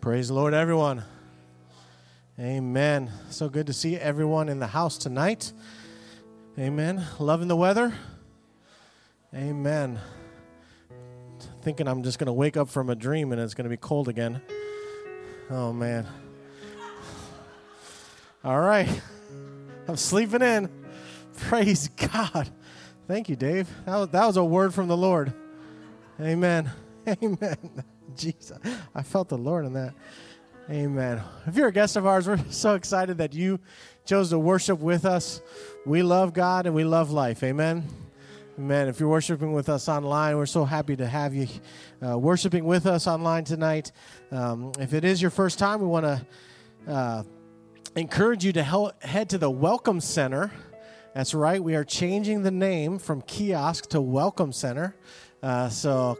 Praise the Lord, everyone. Amen. So good to see everyone in the house tonight. Amen. Loving the weather. Amen. Thinking I'm just going to wake up from a dream and it's going to be cold again. Oh, man. All right. I'm sleeping in. Praise God. Thank you, Dave. That was, that was a word from the Lord. Amen. Amen. Jesus. I felt the Lord in that. Amen. If you're a guest of ours, we're so excited that you chose to worship with us. We love God and we love life. Amen. Amen. If you're worshiping with us online, we're so happy to have you uh, worshiping with us online tonight. Um, if it is your first time, we want to uh, encourage you to hel- head to the Welcome Center. That's right, we are changing the name from kiosk to Welcome Center. Uh, so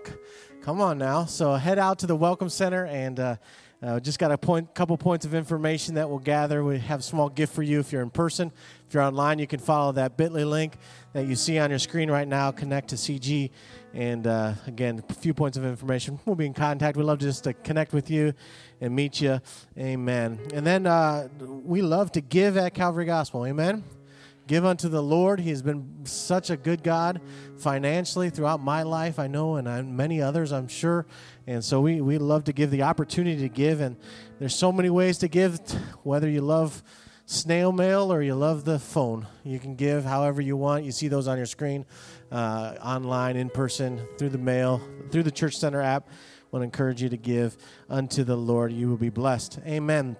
come on now. So head out to the Welcome Center and uh, uh, just got a point, couple points of information that we'll gather. We have a small gift for you if you're in person. If you're online, you can follow that bit.ly link that you see on your screen right now. Connect to CG. And uh, again, a few points of information. We'll be in contact. We'd love just to connect with you and meet you. Amen. And then uh, we love to give at Calvary Gospel. Amen. Give unto the Lord. He has been such a good God financially throughout my life, I know, and many others, I'm sure. And so we, we love to give the opportunity to give. And there's so many ways to give, whether you love snail mail or you love the phone. You can give however you want. You see those on your screen, uh, online, in person, through the mail, through the Church Center app. I want to encourage you to give unto the Lord. You will be blessed. Amen.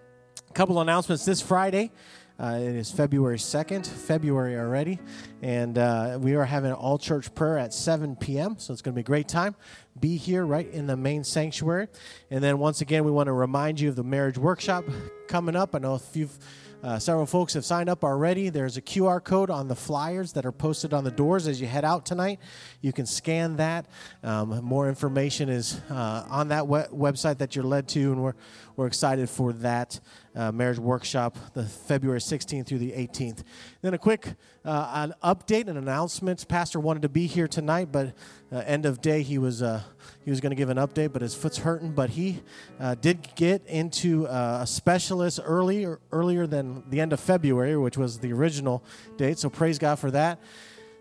A couple announcements this Friday. Uh, it is February 2nd, February already, and uh, we are having all church prayer at 7 p.m., so it's going to be a great time. Be here right in the main sanctuary. And then once again, we want to remind you of the marriage workshop coming up. I know if you've uh, several folks have signed up already. There's a QR code on the flyers that are posted on the doors as you head out tonight. You can scan that. Um, more information is uh, on that we- website that you're led to, and we're, we're excited for that uh, marriage workshop, the February 16th through the 18th. Then a quick uh, an update and announcements. Pastor wanted to be here tonight, but uh, end of day he was uh, he was going to give an update, but his foot's hurting. But he uh, did get into uh, a specialist earlier earlier than the end of February, which was the original date. So praise God for that.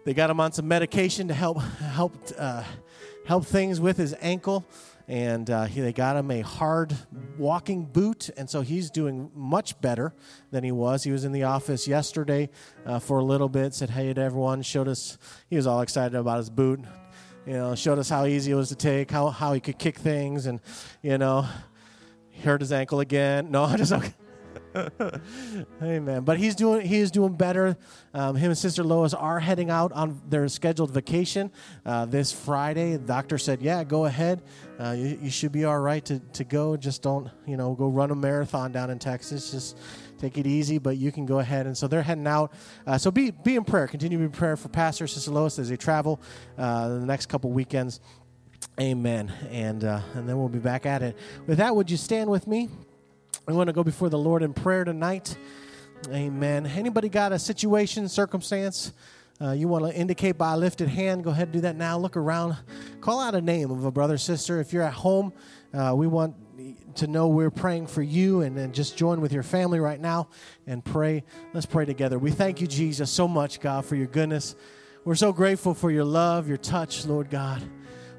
They got him on some medication to help help help things with his ankle and uh, he, they got him a hard walking boot, and so he's doing much better than he was. He was in the office yesterday uh, for a little bit, said hey to everyone, showed us, he was all excited about his boot, you know, showed us how easy it was to take, how, how he could kick things, and, you know, hurt his ankle again. No, I'm just, okay. Amen. But he's doing he is doing better. Um, him and Sister Lois are heading out on their scheduled vacation uh, this Friday. The doctor said, "Yeah, go ahead. Uh, you, you, should be all right to, to go. Just don't you know go run a marathon down in Texas. Just take it easy. But you can go ahead." And so they're heading out. Uh, so be be in prayer. Continue to be in prayer for Pastor Sister Lois as they travel uh, the next couple weekends. Amen. And uh, and then we'll be back at it. With that, would you stand with me? We want to go before the Lord in prayer tonight. Amen. Anybody got a situation, circumstance uh, you want to indicate by a lifted hand? Go ahead and do that now. Look around. Call out a name of a brother, sister. If you're at home, uh, we want to know we're praying for you and then just join with your family right now and pray. Let's pray together. We thank you, Jesus, so much, God, for your goodness. We're so grateful for your love, your touch, Lord God.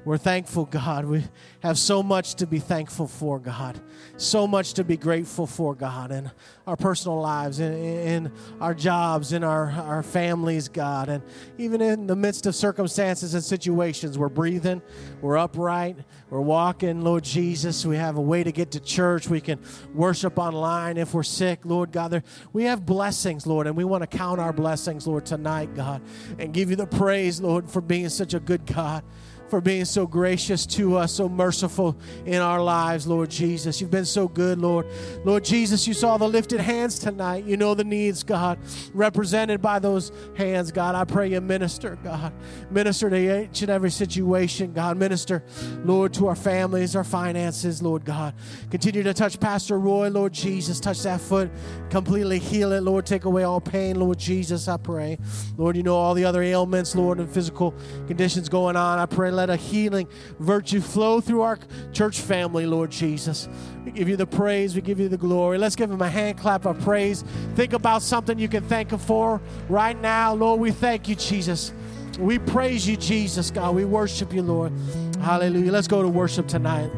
We're thankful, God. We have so much to be thankful for, God. So much to be grateful for, God, in our personal lives, in, in our jobs, in our, our families, God. And even in the midst of circumstances and situations, we're breathing, we're upright, we're walking, Lord Jesus. We have a way to get to church. We can worship online if we're sick, Lord God. We have blessings, Lord, and we want to count our blessings, Lord, tonight, God, and give you the praise, Lord, for being such a good God for being so gracious to us, so merciful in our lives, Lord Jesus. You've been so good, Lord. Lord Jesus, you saw the lifted hands tonight. You know the needs, God, represented by those hands, God. I pray you minister, God. Minister to each and every situation, God. Minister, Lord, to our families, our finances, Lord God. Continue to touch Pastor Roy, Lord Jesus. Touch that foot, completely heal it, Lord. Take away all pain, Lord Jesus, I pray. Lord, you know all the other ailments, Lord, and physical conditions going on. I pray let a healing virtue flow through our church family, Lord Jesus. We give you the praise, we give you the glory. Let's give him a hand clap of praise. Think about something you can thank him for right now. Lord, we thank you, Jesus. We praise you, Jesus, God. We worship you, Lord. Hallelujah. Let's go to worship tonight.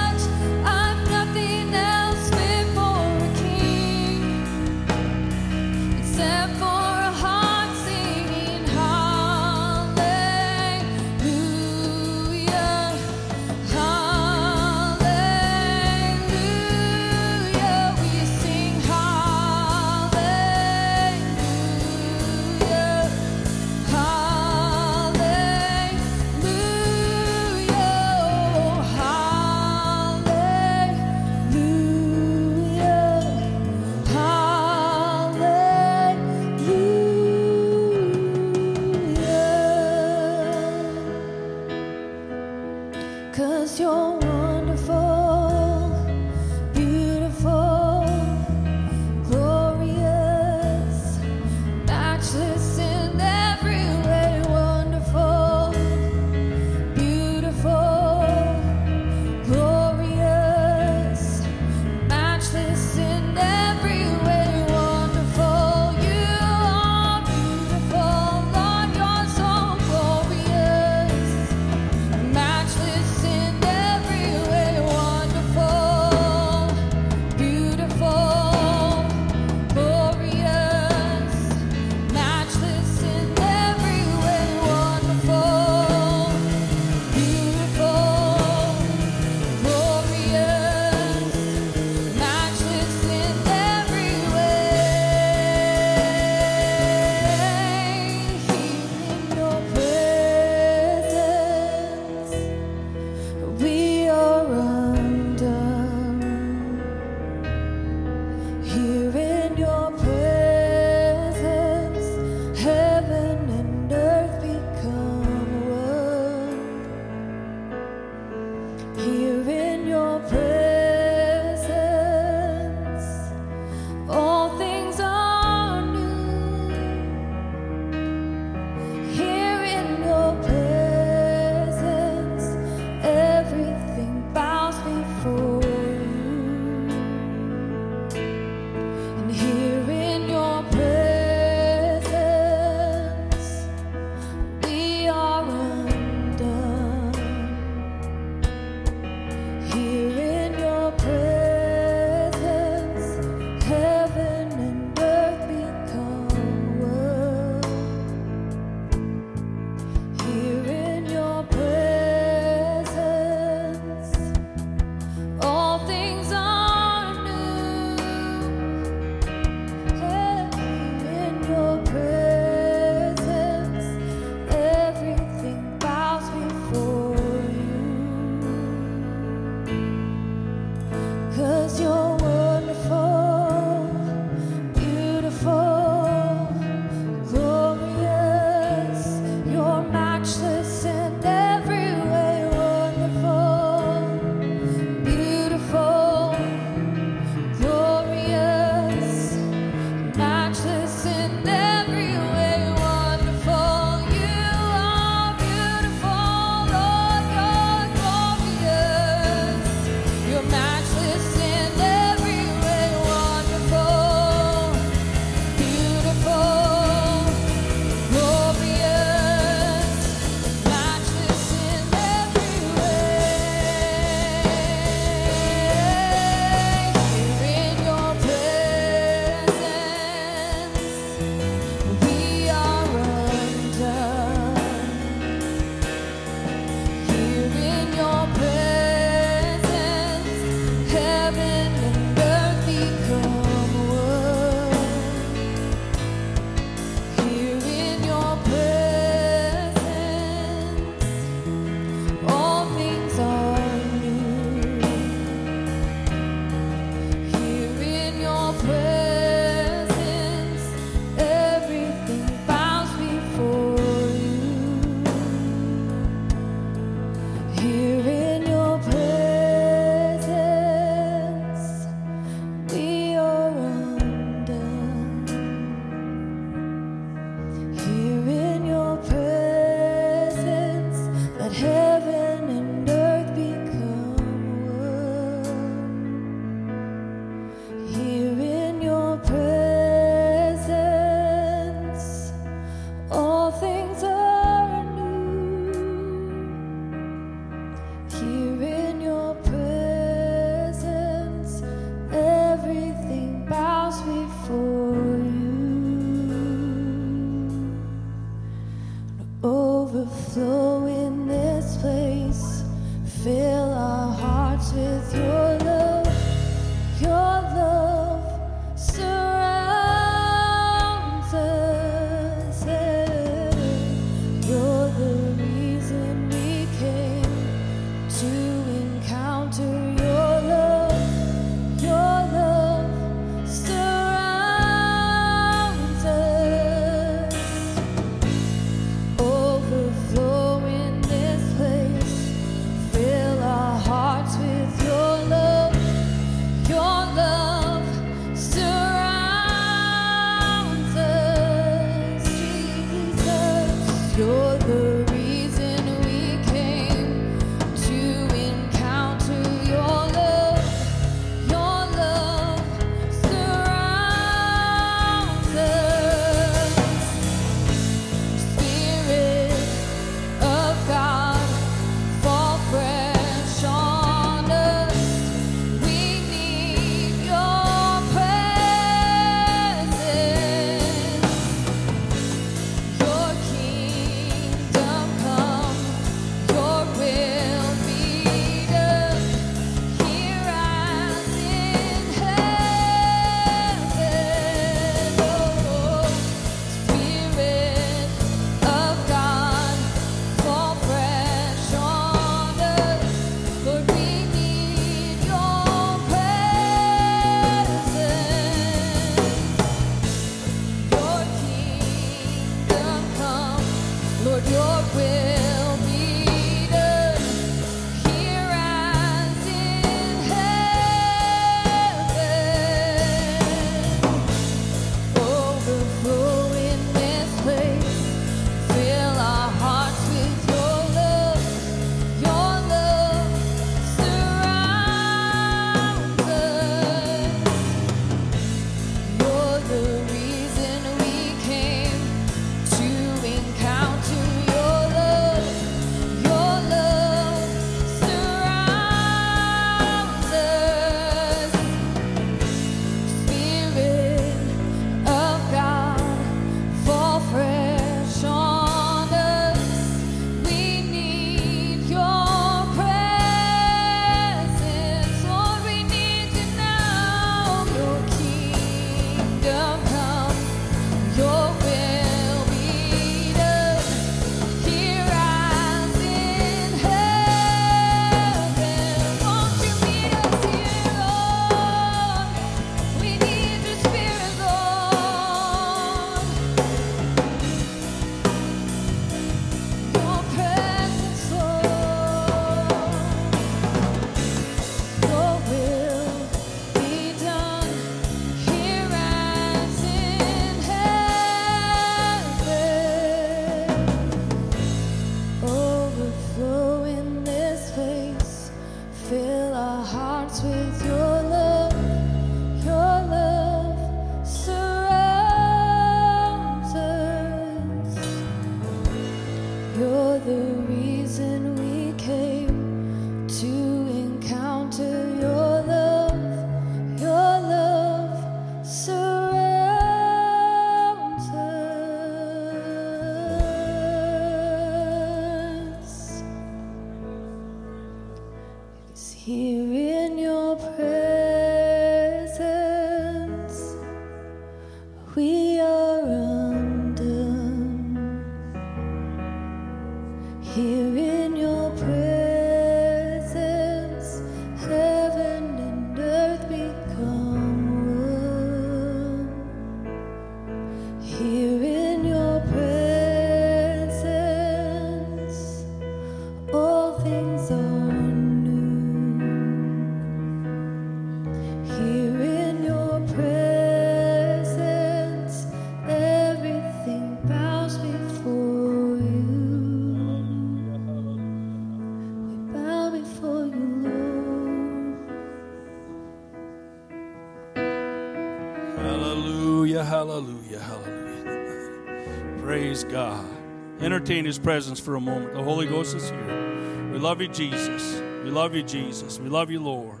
His presence for a moment. The Holy Ghost is here. We love you, Jesus. We love you, Jesus. We love you, Lord.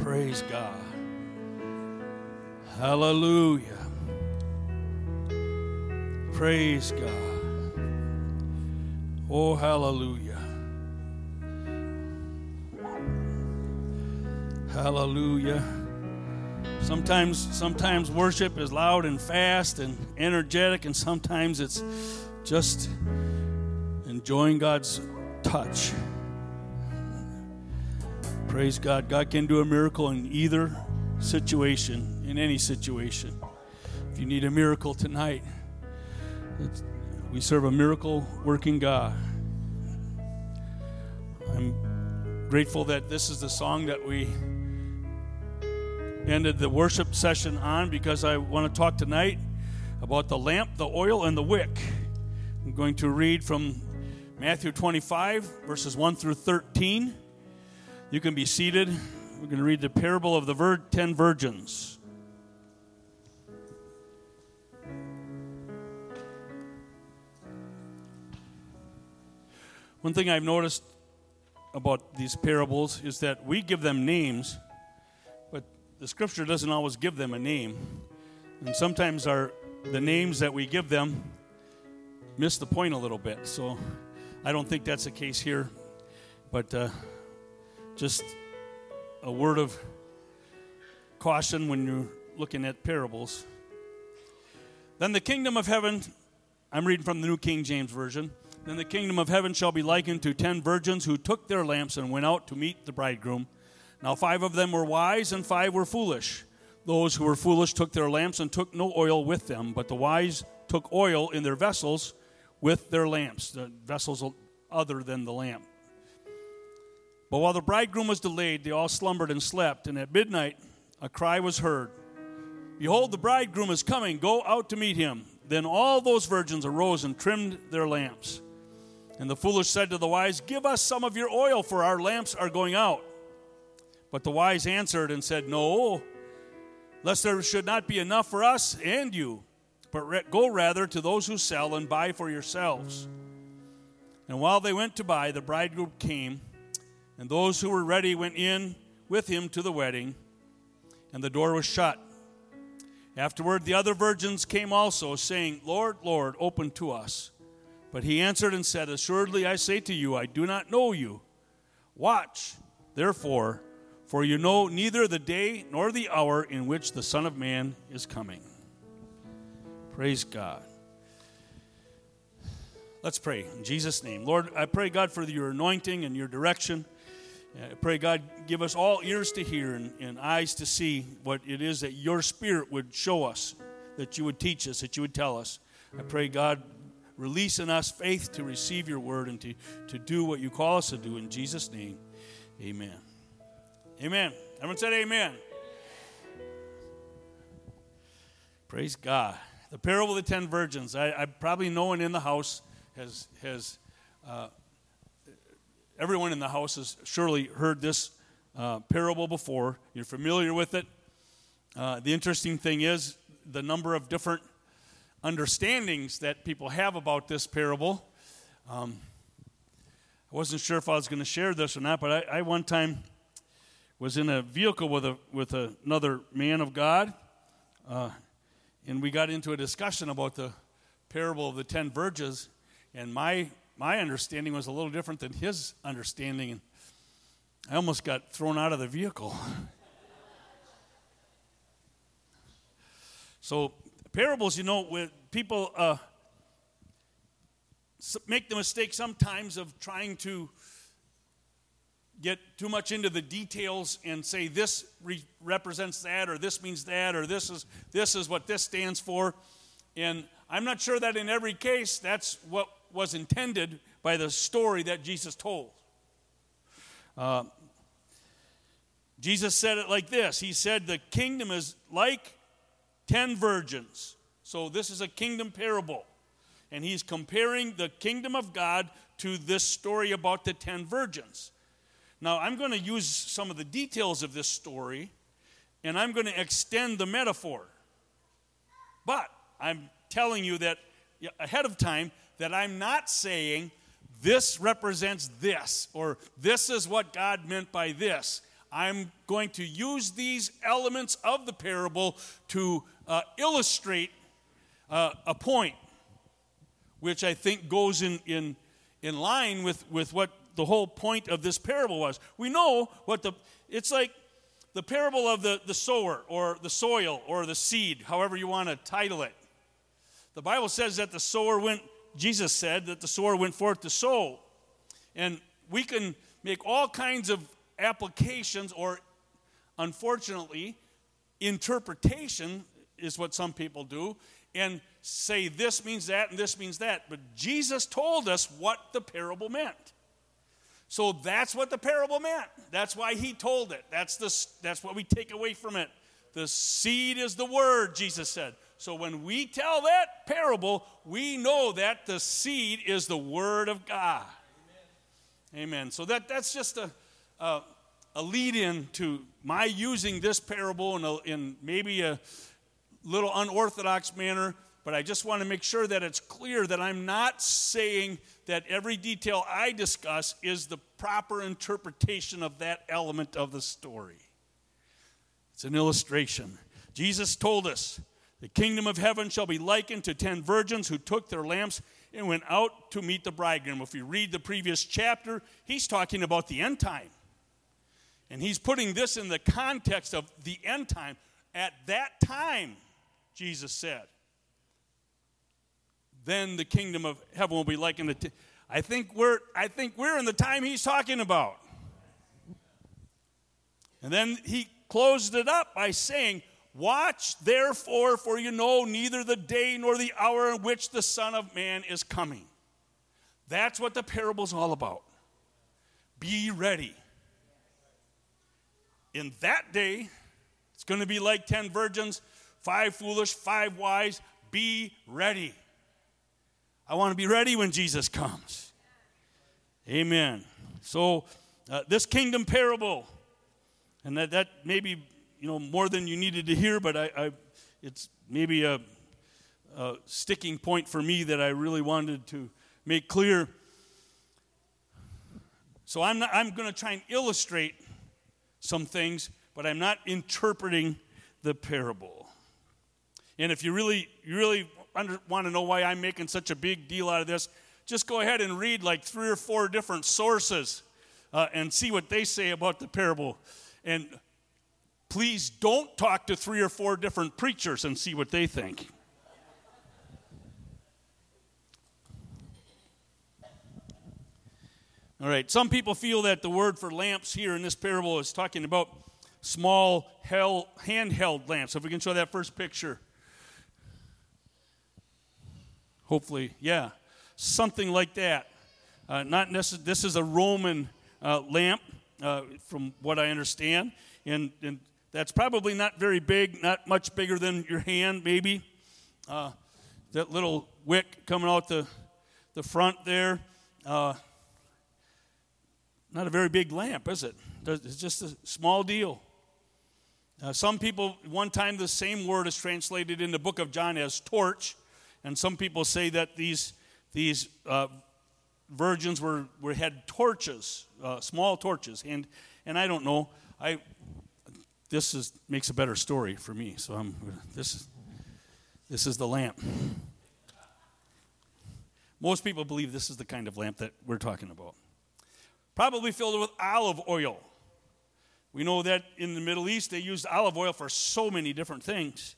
Praise God. Hallelujah. Praise God. Oh, hallelujah. Hallelujah. Sometimes, sometimes worship is loud and fast and energetic, and sometimes it's just enjoying God's touch. Praise God. God can do a miracle in either situation, in any situation. If you need a miracle tonight, we serve a miracle working God. I'm grateful that this is the song that we ended the worship session on because I want to talk tonight about the lamp, the oil, and the wick. I'm going to read from Matthew 25, verses 1 through 13. You can be seated. We're going to read the parable of the vir- ten virgins. One thing I've noticed about these parables is that we give them names, but the scripture doesn't always give them a name. And sometimes our the names that we give them miss the point a little bit. So I don't think that's the case here. But uh, just a word of caution when you're looking at parables. Then the kingdom of heaven, I'm reading from the New King James Version. Then the kingdom of heaven shall be likened to ten virgins who took their lamps and went out to meet the bridegroom. Now five of them were wise, and five were foolish. Those who were foolish took their lamps and took no oil with them, but the wise took oil in their vessels with their lamps, the vessels other than the lamp. But while the bridegroom was delayed, they all slumbered and slept, and at midnight a cry was heard Behold, the bridegroom is coming, go out to meet him. Then all those virgins arose and trimmed their lamps. And the foolish said to the wise, Give us some of your oil, for our lamps are going out. But the wise answered and said, No, lest there should not be enough for us and you, but go rather to those who sell and buy for yourselves. And while they went to buy, the bridegroom came, and those who were ready went in with him to the wedding, and the door was shut. Afterward, the other virgins came also, saying, Lord, Lord, open to us. But he answered and said, Assuredly I say to you, I do not know you. Watch, therefore, for you know neither the day nor the hour in which the Son of Man is coming. Praise God. Let's pray in Jesus' name. Lord, I pray, God, for your anointing and your direction. I pray, God, give us all ears to hear and, and eyes to see what it is that your Spirit would show us, that you would teach us, that you would tell us. I pray, God, release in us faith to receive your word and to, to do what you call us to do. In Jesus' name, amen. Amen. Everyone said amen. Praise God. The parable of the ten virgins. I, I probably no one in the house has has uh, everyone in the house has surely heard this uh, parable before. You're familiar with it. Uh, the interesting thing is the number of different understandings that people have about this parable. Um, I wasn't sure if I was going to share this or not, but I, I, one time was in a vehicle with, a, with another man of God, uh, and we got into a discussion about the parable of the ten virgins, and my, my understanding was a little different than his understanding, and I almost got thrown out of the vehicle. so, parables, you know, people uh, make the mistake sometimes of trying to get too much into the details and say this re- represents that or this means that or this is this is what this stands for and i'm not sure that in every case that's what was intended by the story that jesus told uh, jesus said it like this he said the kingdom is like ten virgins so this is a kingdom parable. And he's comparing the kingdom of God to this story about the ten virgins. Now, I'm going to use some of the details of this story and I'm going to extend the metaphor. But I'm telling you that ahead of time that I'm not saying this represents this or this is what God meant by this. I'm going to use these elements of the parable to uh, illustrate uh, a point, which I think goes in, in, in line with, with what the whole point of this parable was. We know what the, it's like the parable of the, the sower or the soil or the seed, however you want to title it. The Bible says that the sower went, Jesus said that the sower went forth to sow. And we can make all kinds of applications or, unfortunately, interpretation is what some people do and say this means that and this means that. But Jesus told us what the parable meant. So that's what the parable meant. That's why he told it. That's, the, that's what we take away from it. The seed is the word, Jesus said. So when we tell that parable, we know that the seed is the word of God. Amen. Amen. So that, that's just a, a, a lead in to my using this parable in, a, in maybe a, little unorthodox manner, but I just want to make sure that it's clear that I'm not saying that every detail I discuss is the proper interpretation of that element of the story. It's an illustration. Jesus told us the kingdom of heaven shall be likened to ten virgins who took their lamps and went out to meet the bridegroom. If you read the previous chapter, he's talking about the end time. And he's putting this in the context of the end time. At that time, Jesus said. Then the kingdom of heaven will be like in the. T- I think we're I think we're in the time he's talking about. And then he closed it up by saying, Watch therefore, for you know neither the day nor the hour in which the Son of Man is coming. That's what the parable's all about. Be ready. In that day, it's going to be like 10 virgins five foolish, five wise. Be ready. I want to be ready when Jesus comes. Amen. So, uh, this kingdom parable, and that, that maybe, you know, more than you needed to hear, but I, I it's maybe a, a sticking point for me that I really wanted to make clear. So I'm, I'm going to try and illustrate some things, but I'm not interpreting the parable. And if you really, you really want to know why I'm making such a big deal out of this, just go ahead and read like three or four different sources uh, and see what they say about the parable. And please don't talk to three or four different preachers and see what they think. All right, some people feel that the word for lamps here in this parable is talking about small handheld lamps. If we can show that first picture. Hopefully, yeah, something like that. Uh, not necess- this is a Roman uh, lamp, uh, from what I understand, and, and that's probably not very big, not much bigger than your hand, maybe. Uh, that little wick coming out the, the front there. Uh, not a very big lamp, is it? It's just a small deal. Uh, some people, one time, the same word is translated in the book of John as torch, and some people say that these these uh, virgins were, were had torches, uh, small torches, and and I don't know. I this is makes a better story for me. So I'm this is this is the lamp. Most people believe this is the kind of lamp that we're talking about. Probably filled with olive oil. We know that in the Middle East they used olive oil for so many different things.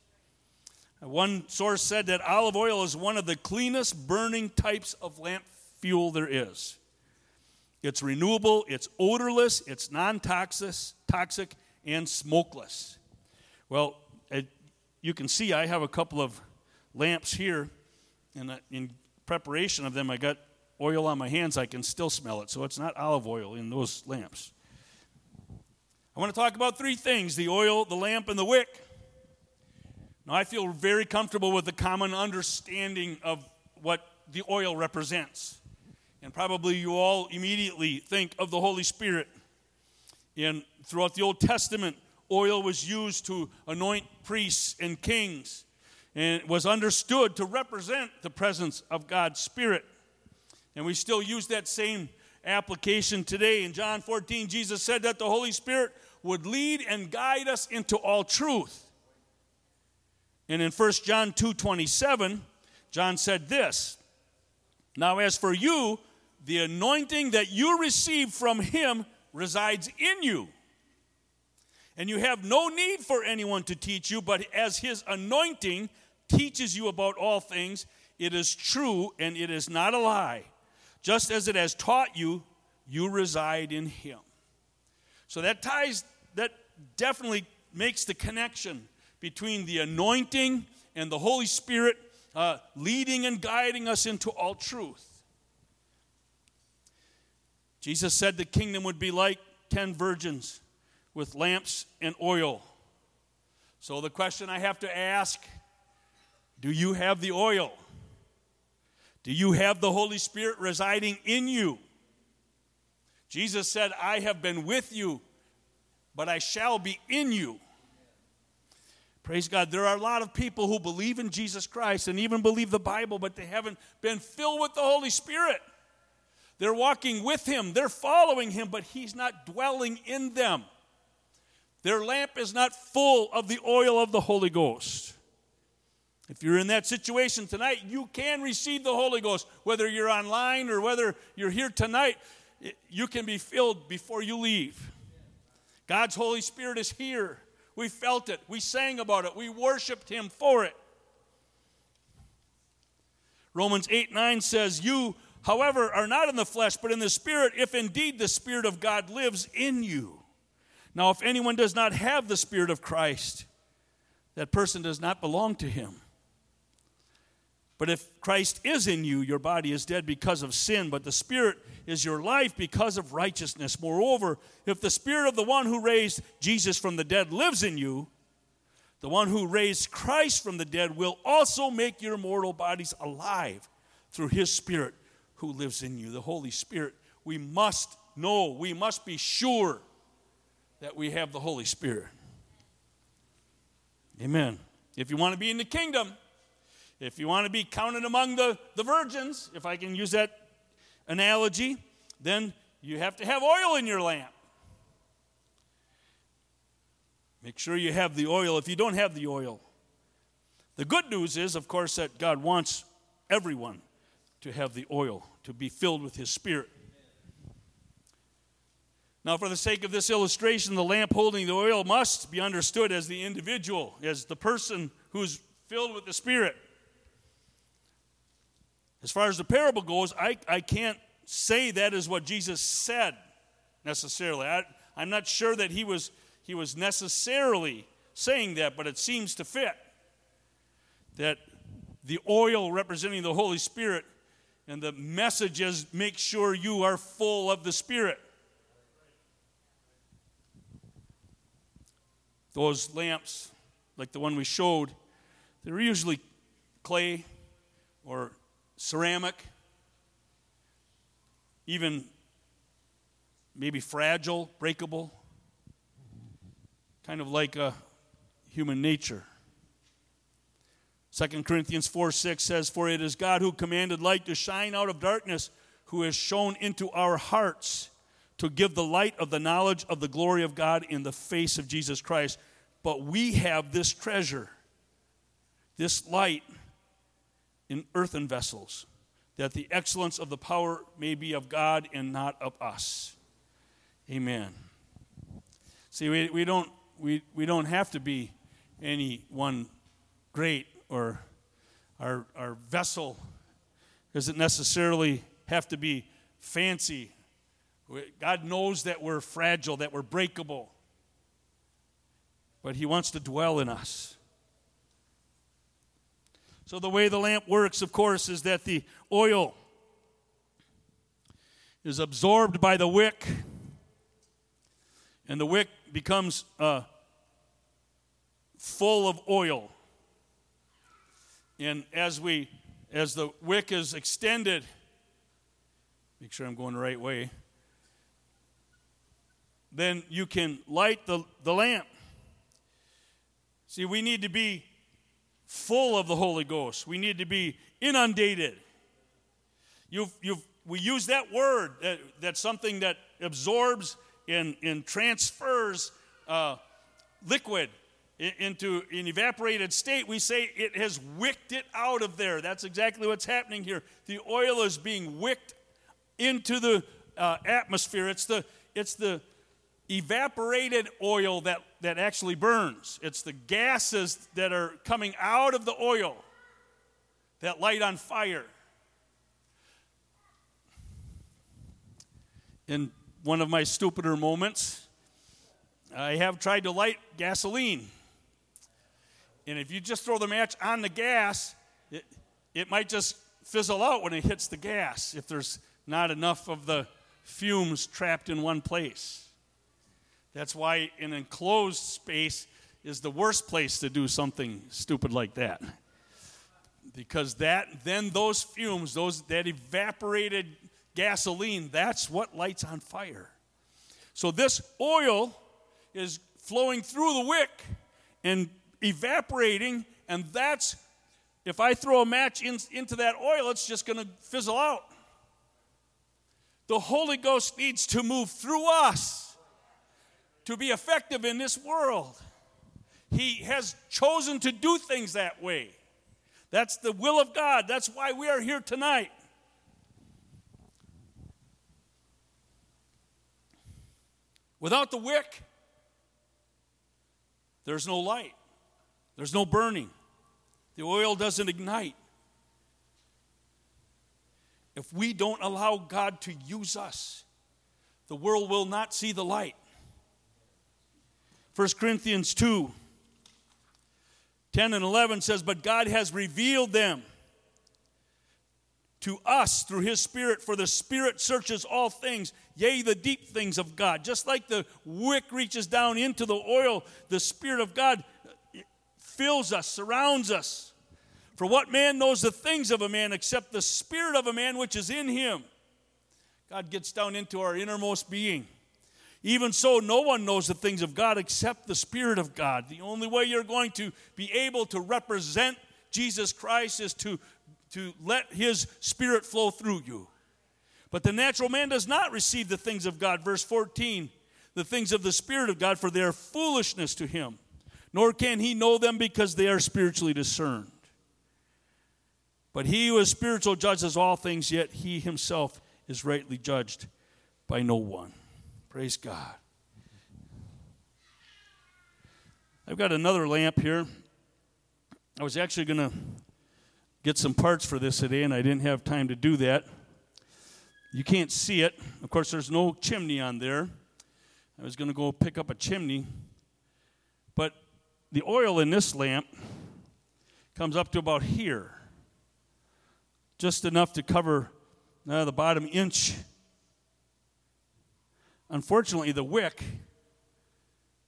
One source said that olive oil is one of the cleanest burning types of lamp fuel there is. It's renewable, it's odorless, it's non toxic, and smokeless. Well, it, you can see I have a couple of lamps here, and uh, in preparation of them, I got oil on my hands. I can still smell it, so it's not olive oil in those lamps. I want to talk about three things the oil, the lamp, and the wick. Now, I feel very comfortable with the common understanding of what the oil represents. And probably you all immediately think of the Holy Spirit. And throughout the Old Testament, oil was used to anoint priests and kings, and it was understood to represent the presence of God's Spirit. And we still use that same application today. In John 14, Jesus said that the Holy Spirit would lead and guide us into all truth. And in 1 John 2:27, John said this, "Now as for you, the anointing that you receive from him resides in you. And you have no need for anyone to teach you, but as his anointing teaches you about all things, it is true and it is not a lie. Just as it has taught you, you reside in him." So that ties that definitely makes the connection between the anointing and the Holy Spirit uh, leading and guiding us into all truth. Jesus said the kingdom would be like 10 virgins with lamps and oil. So the question I have to ask do you have the oil? Do you have the Holy Spirit residing in you? Jesus said, I have been with you but I shall be in you. Praise God. There are a lot of people who believe in Jesus Christ and even believe the Bible, but they haven't been filled with the Holy Spirit. They're walking with Him, they're following Him, but He's not dwelling in them. Their lamp is not full of the oil of the Holy Ghost. If you're in that situation tonight, you can receive the Holy Ghost. Whether you're online or whether you're here tonight, you can be filled before you leave. God's Holy Spirit is here. We felt it. We sang about it. We worshiped Him for it. Romans 8 9 says, You, however, are not in the flesh, but in the Spirit, if indeed the Spirit of God lives in you. Now, if anyone does not have the Spirit of Christ, that person does not belong to Him. But if Christ is in you, your body is dead because of sin, but the Spirit is your life because of righteousness. Moreover, if the Spirit of the one who raised Jesus from the dead lives in you, the one who raised Christ from the dead will also make your mortal bodies alive through his Spirit who lives in you, the Holy Spirit. We must know, we must be sure that we have the Holy Spirit. Amen. If you want to be in the kingdom, if you want to be counted among the, the virgins, if I can use that analogy, then you have to have oil in your lamp. Make sure you have the oil if you don't have the oil. The good news is, of course, that God wants everyone to have the oil, to be filled with His Spirit. Now, for the sake of this illustration, the lamp holding the oil must be understood as the individual, as the person who's filled with the Spirit. As far as the parable goes, I, I can't say that is what Jesus said necessarily. I, I'm not sure that he was, he was necessarily saying that, but it seems to fit. That the oil representing the Holy Spirit and the message is make sure you are full of the Spirit. Those lamps, like the one we showed, they're usually clay or ceramic, even maybe fragile, breakable, kind of like a human nature. 2 Corinthians 4 6 says, For it is God who commanded light to shine out of darkness, who has shone into our hearts to give the light of the knowledge of the glory of God in the face of Jesus Christ. But we have this treasure, this light in earthen vessels, that the excellence of the power may be of God and not of us. Amen. See, we, we, don't, we, we don't have to be any one great or our, our vessel doesn't necessarily have to be fancy. God knows that we're fragile, that we're breakable, but He wants to dwell in us. So, the way the lamp works, of course, is that the oil is absorbed by the wick, and the wick becomes uh, full of oil. And as we as the wick is extended, make sure I'm going the right way, then you can light the, the lamp. See, we need to be full of the Holy Ghost. We need to be inundated. You've, you've, we use that word, that, that's something that absorbs and, and transfers uh, liquid into an evaporated state, we say it has wicked it out of there. That's exactly what's happening here. The oil is being wicked into the uh, atmosphere. It's the, it's the evaporated oil that, that actually burns, it's the gases that are coming out of the oil that light on fire. In one of my stupider moments, I have tried to light gasoline. And if you just throw the match on the gas, it, it might just fizzle out when it hits the gas if there's not enough of the fumes trapped in one place. That's why an enclosed space is the worst place to do something stupid like that. Because that then those fumes, those that evaporated gasoline, that's what lights on fire. So this oil is flowing through the wick and evaporating, and that's, if I throw a match in, into that oil, it's just going to fizzle out. The Holy Ghost needs to move through us to be effective in this world. He has chosen to do things that way. That's the will of God. That's why we are here tonight. Without the wick, there's no light. There's no burning. The oil doesn't ignite. If we don't allow God to use us, the world will not see the light. 1 Corinthians 2 10 and 11 says, But God has revealed them to us through his Spirit, for the Spirit searches all things, yea, the deep things of God. Just like the wick reaches down into the oil, the Spirit of God fills us, surrounds us. For what man knows the things of a man except the spirit of a man which is in him? God gets down into our innermost being. Even so, no one knows the things of God except the Spirit of God. The only way you're going to be able to represent Jesus Christ is to, to let His Spirit flow through you. But the natural man does not receive the things of God. Verse 14, the things of the Spirit of God, for they are foolishness to him nor can he know them because they are spiritually discerned. But he who is spiritual judges all things, yet he himself is rightly judged by no one. Praise God. I've got another lamp here. I was actually going to get some parts for this today, and I didn't have time to do that. You can't see it. Of course, there's no chimney on there. I was going to go pick up a chimney. But the oil in this lamp comes up to about here, just enough to cover uh, the bottom inch. Unfortunately, the wick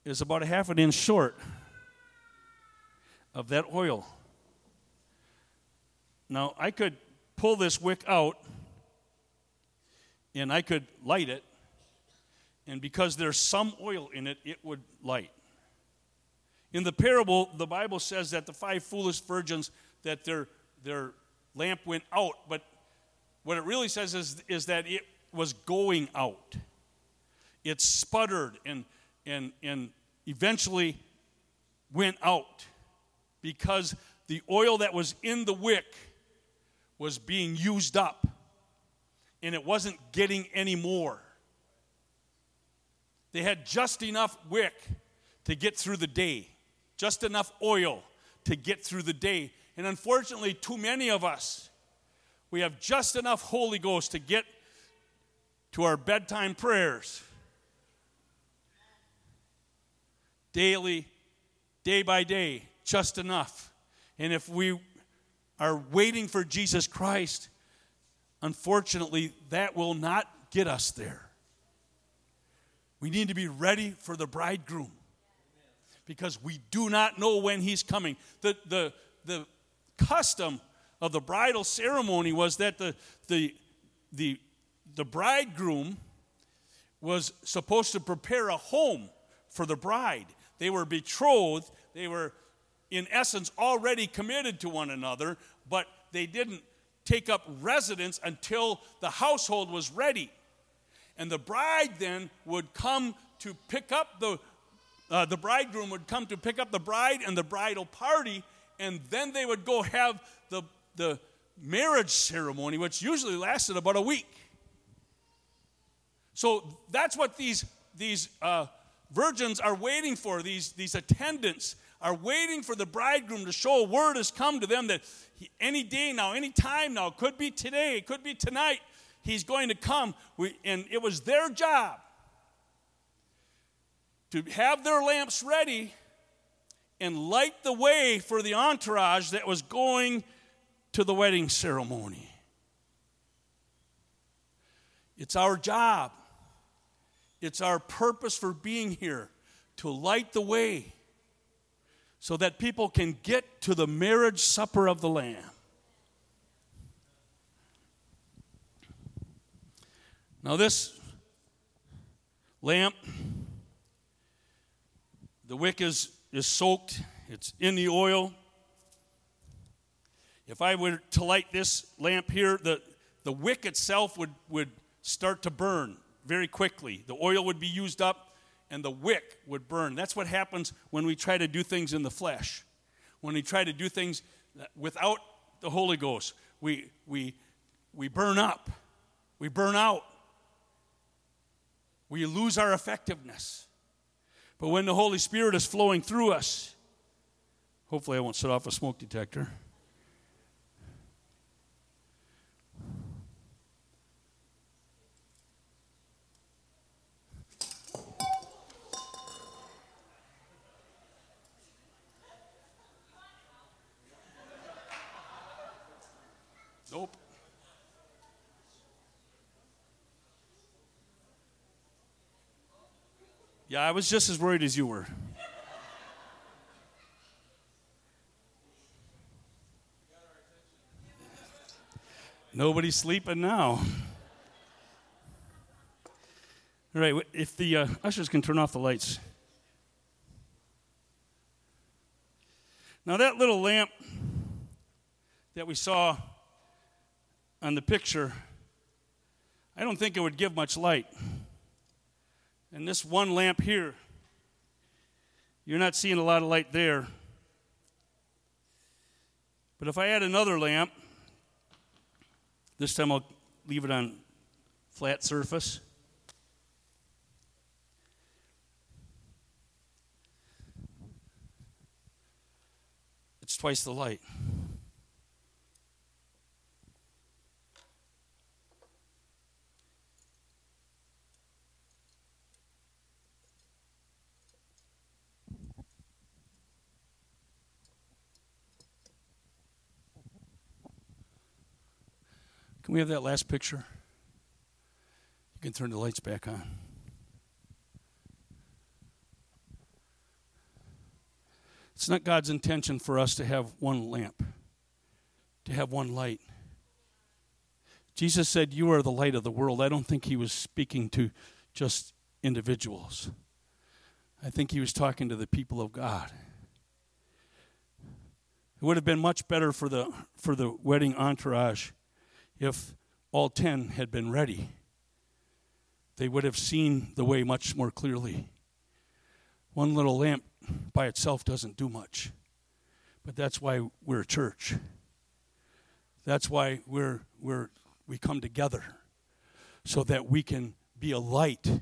is about a half an inch short of that oil. Now, I could pull this wick out and I could light it, and because there's some oil in it, it would light. In the parable, the Bible says that the five foolish virgins, that their, their lamp went out, but what it really says is, is that it was going out. It sputtered and, and, and eventually went out because the oil that was in the wick was being used up and it wasn't getting any more. They had just enough wick to get through the day, just enough oil to get through the day. And unfortunately, too many of us, we have just enough Holy Ghost to get to our bedtime prayers daily, day by day, just enough. And if we are waiting for Jesus Christ, unfortunately, that will not get us there. We need to be ready for the bridegroom because we do not know when he's coming. The, the, the custom of the bridal ceremony was that the, the, the, the bridegroom was supposed to prepare a home for the bride. They were betrothed, they were, in essence, already committed to one another, but they didn't take up residence until the household was ready. And the bride then would come to pick up the, uh, the bridegroom would come to pick up the bride and the bridal party, and then they would go have the, the marriage ceremony, which usually lasted about a week. So that's what these, these uh, virgins are waiting for, these, these attendants are waiting for the bridegroom to show word has come to them that he, any day now, any time now, could be today, it could be tonight, he's going to come. We, and it was their job to have their lamps ready and light the way for the entourage that was going to the wedding ceremony. It's our job, it's our purpose for being here to light the way so that people can get to the marriage supper of the Lamb. Now, this lamp, the wick is, is soaked, it's in the oil. If I were to light this lamp here, the, the wick itself would, would start to burn very quickly. The oil would be used up and the wick would burn. That's what happens when we try to do things in the flesh. When we try to do things without the Holy Ghost, we, we, we burn up, we burn out, we lose our effectiveness. But when the Holy Spirit is flowing through us, hopefully I won't set off a smoke detector. Yeah, I was just as worried as you were. Nobody's sleeping now. All right, if the uh, ushers can turn off the lights. Now, that little lamp that we saw on the picture, I don't think it would give much light. And this one lamp here, you're not seeing a lot of light there. But if I add another lamp, this time I'll leave it on flat surface. It's twice the light. Can we have that last picture? You can turn the lights back on. It's not God's intention for us to have one lamp, to have one light. Jesus said, You are the light of the world. I don't think he was speaking to just individuals. I think he was talking to the people of God. It would have been much better for the, for the wedding entourage if all 10 had been ready. They would have seen the way much more clearly. One little lamp by itself doesn't do much, but that's why we're a church. That's why we're, we're, we come together so that we can be a light,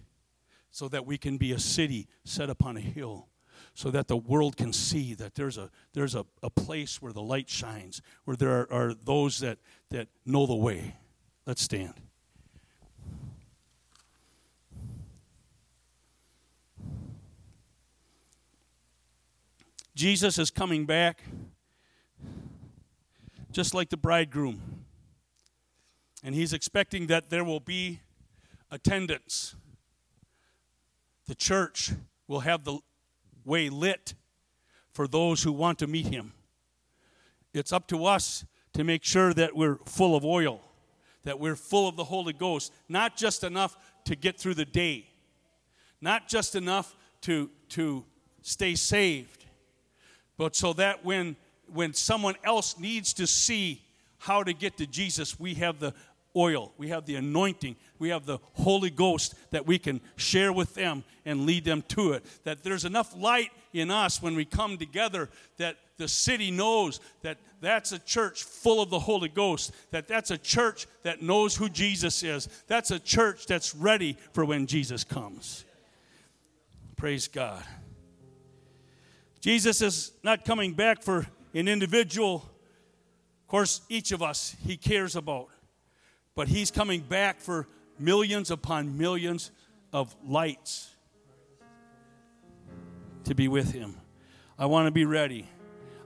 so that we can be a city set upon a hill so that the world can see that there's a there's a, a place where the light shines, where there are, are those that, that know the way. Let's stand. Jesus is coming back just like the bridegroom. And he's expecting that there will be attendance. The church will have the way lit for those who want to meet him. It's up to us to make sure that we're full of oil, that we're full of the Holy Ghost, not just enough to get through the day, not just enough to, to stay saved, but so that when, when someone else needs to see how to get to Jesus, we have the oil, we have the anointing, we have the Holy Ghost that we can share with them and lead them to it. That there's enough light in us when we come together that the city knows that that's a church full of the Holy Ghost, that that's a church that knows who Jesus is, that's a church that's ready for when Jesus comes. Praise God. Jesus is not coming back for an individual. Of course, each of us he cares about. But he's coming back for millions upon millions of lights to be with him. I want to be ready.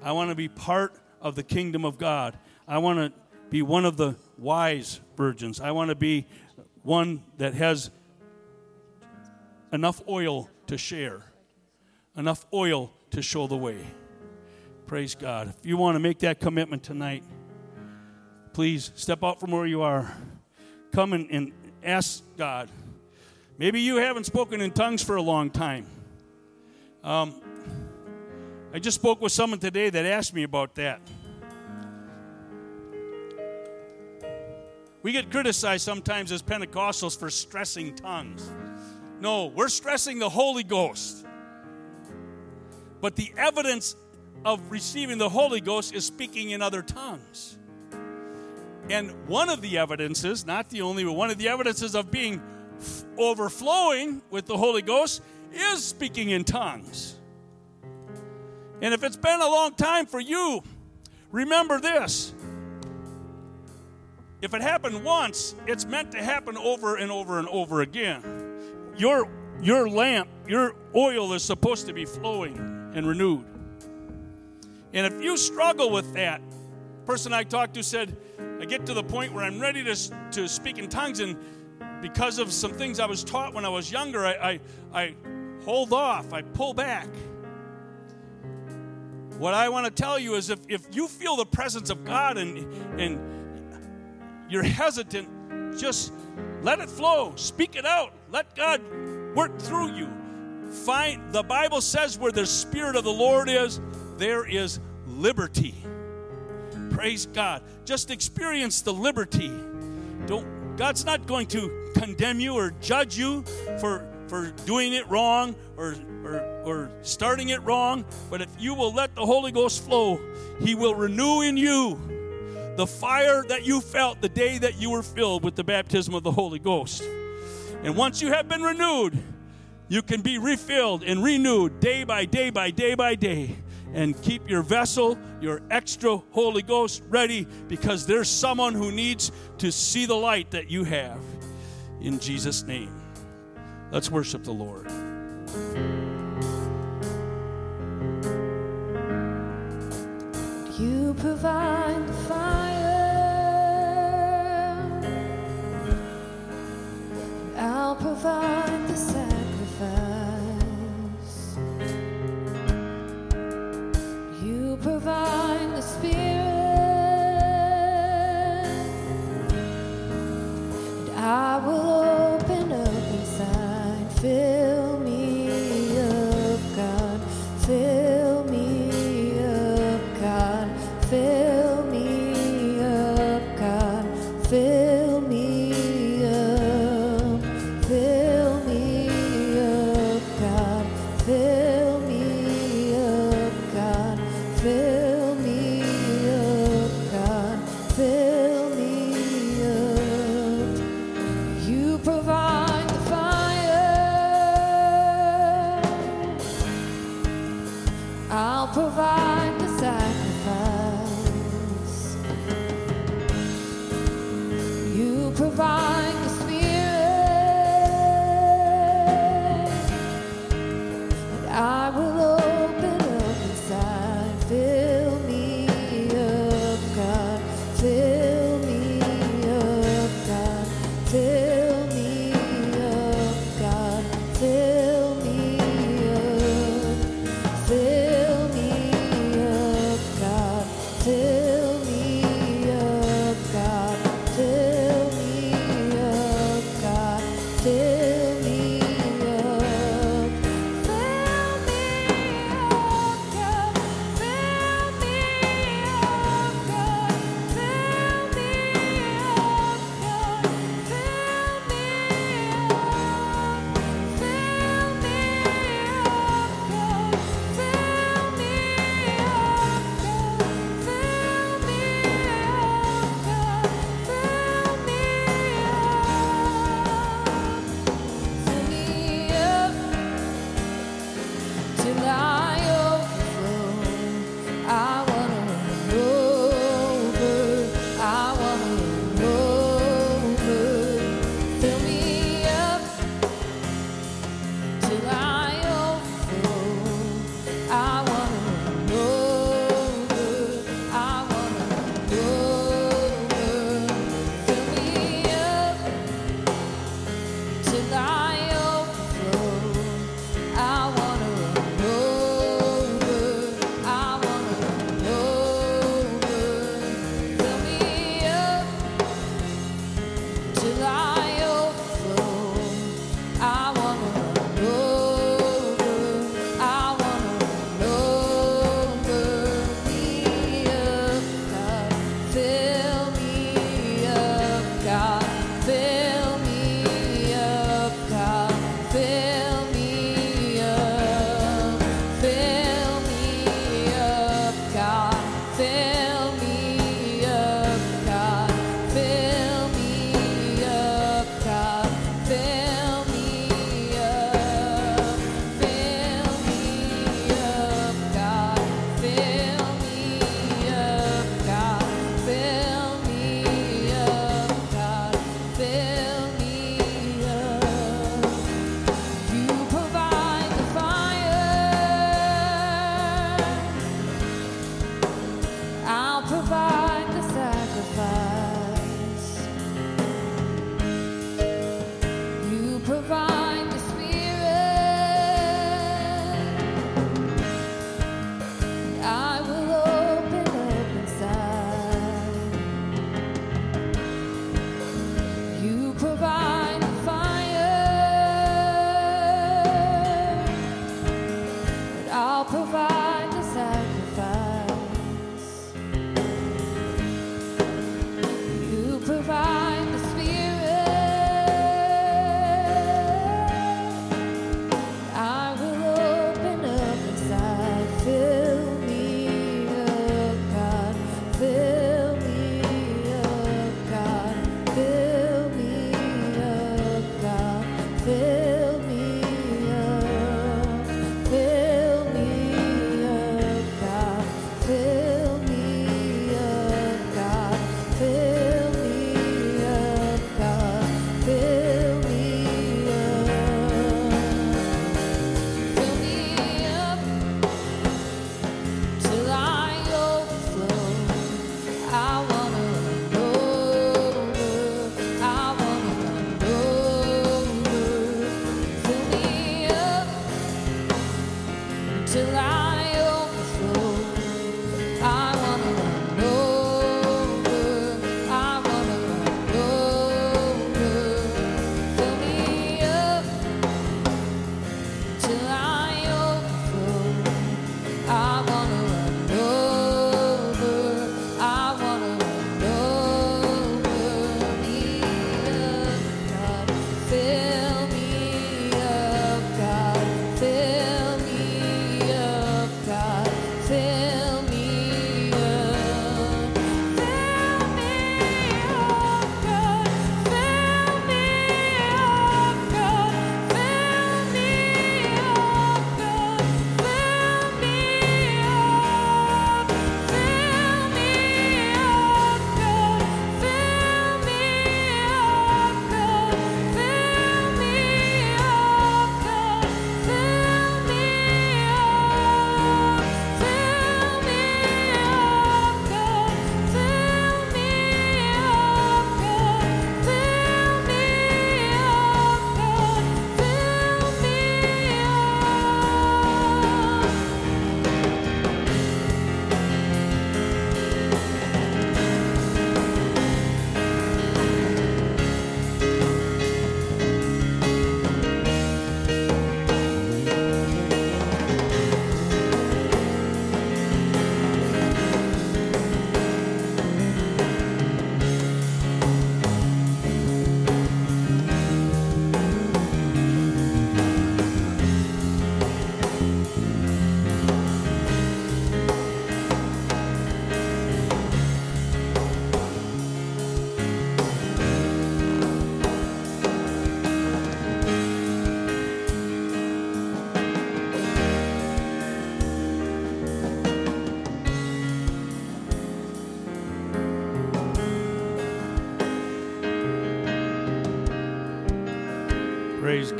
I want to be part of the kingdom of God. I want to be one of the wise virgins. I want to be one that has enough oil to share, enough oil to show the way. Praise God. If you want to make that commitment tonight, please step out from where you are. Come and, and ask God. Maybe you haven't spoken in tongues for a long time. Um, I just spoke with someone today that asked me about that. We get criticized sometimes as Pentecostals for stressing tongues. No, we're stressing the Holy Ghost. But the evidence of receiving the Holy Ghost is speaking in other tongues. And one of the evidences, not the only, but one of the evidences of being f- overflowing with the Holy Ghost is speaking in tongues. And if it's been a long time for you, remember this. If it happened once, it's meant to happen over and over and over again. Your, your lamp, your oil is supposed to be flowing and renewed. And if you struggle with that, person I talked to said, I get to the point where I'm ready to, to speak in tongues, and because of some things I was taught when I was younger, I, I, I hold off, I pull back. What I want to tell you is if, if you feel the presence of God and, and you're hesitant, just let it flow, speak it out, let God work through you. Find the Bible says where the Spirit of the Lord is, there is liberty. Praise God. Just experience the liberty. Don't God's not going to condemn you or judge you for for doing it wrong or, or, or starting it wrong, but if you will let the Holy Ghost flow, He will renew in you the fire that you felt the day that you were filled with the baptism of the Holy Ghost. And once you have been renewed, you can be refilled and renewed day by day by day by day and keep your vessel, your extra Holy Ghost ready because there's someone who needs to see the light that you have. In Jesus' name. Let's worship the Lord. You provide the fire. I'll provide the sacrifice. I will open up inside. Till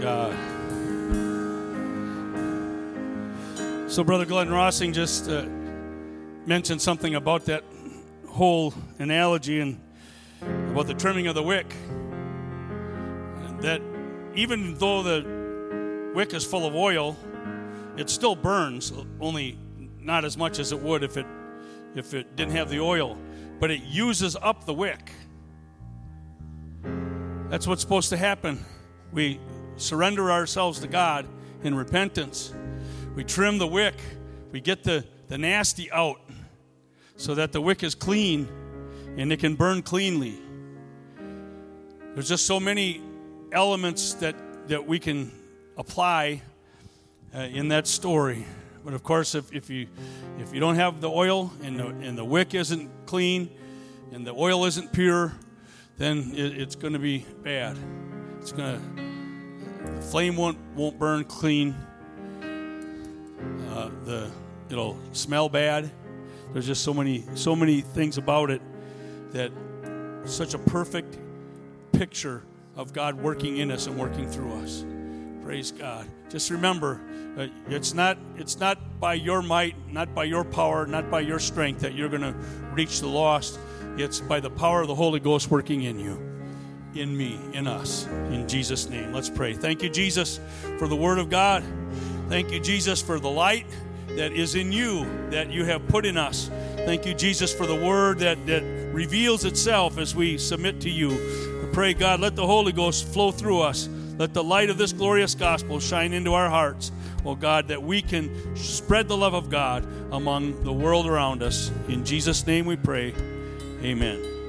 God. So, Brother Glenn Rossing just uh, mentioned something about that whole analogy and about the trimming of the wick. That even though the wick is full of oil, it still burns, only not as much as it would if it if it didn't have the oil, but it uses up the wick. That's what's supposed to happen. We surrender ourselves to God in repentance. We trim the wick. We get the, the nasty out so that the wick is clean and it can burn cleanly. There's just so many elements that, that we can apply uh, in that story. But of course, if, if, you, if you don't have the oil and the, and the wick isn't clean and the oil isn't pure, then it, it's going to be bad. It's going to, the flame won't, won't burn clean. Uh, the, it'll smell bad. There's just so many, so many things about it that such a perfect picture of God working in us and working through us. Praise God. Just remember, uh, it's not it's not by your might, not by your power, not by your strength that you're going to reach the lost. It's by the power of the Holy Ghost working in you, in me, in us. In Jesus' name. Let's pray. Thank you, Jesus, for the Word of God. Thank you, Jesus, for the light that is in you that you have put in us. Thank you, Jesus, for the Word that, that reveals itself as we submit to you. I pray, God, let the Holy Ghost flow through us. Let the light of this glorious gospel shine into our hearts, oh God, that we can spread the love of God among the world around us. In Jesus' name we pray. Amen.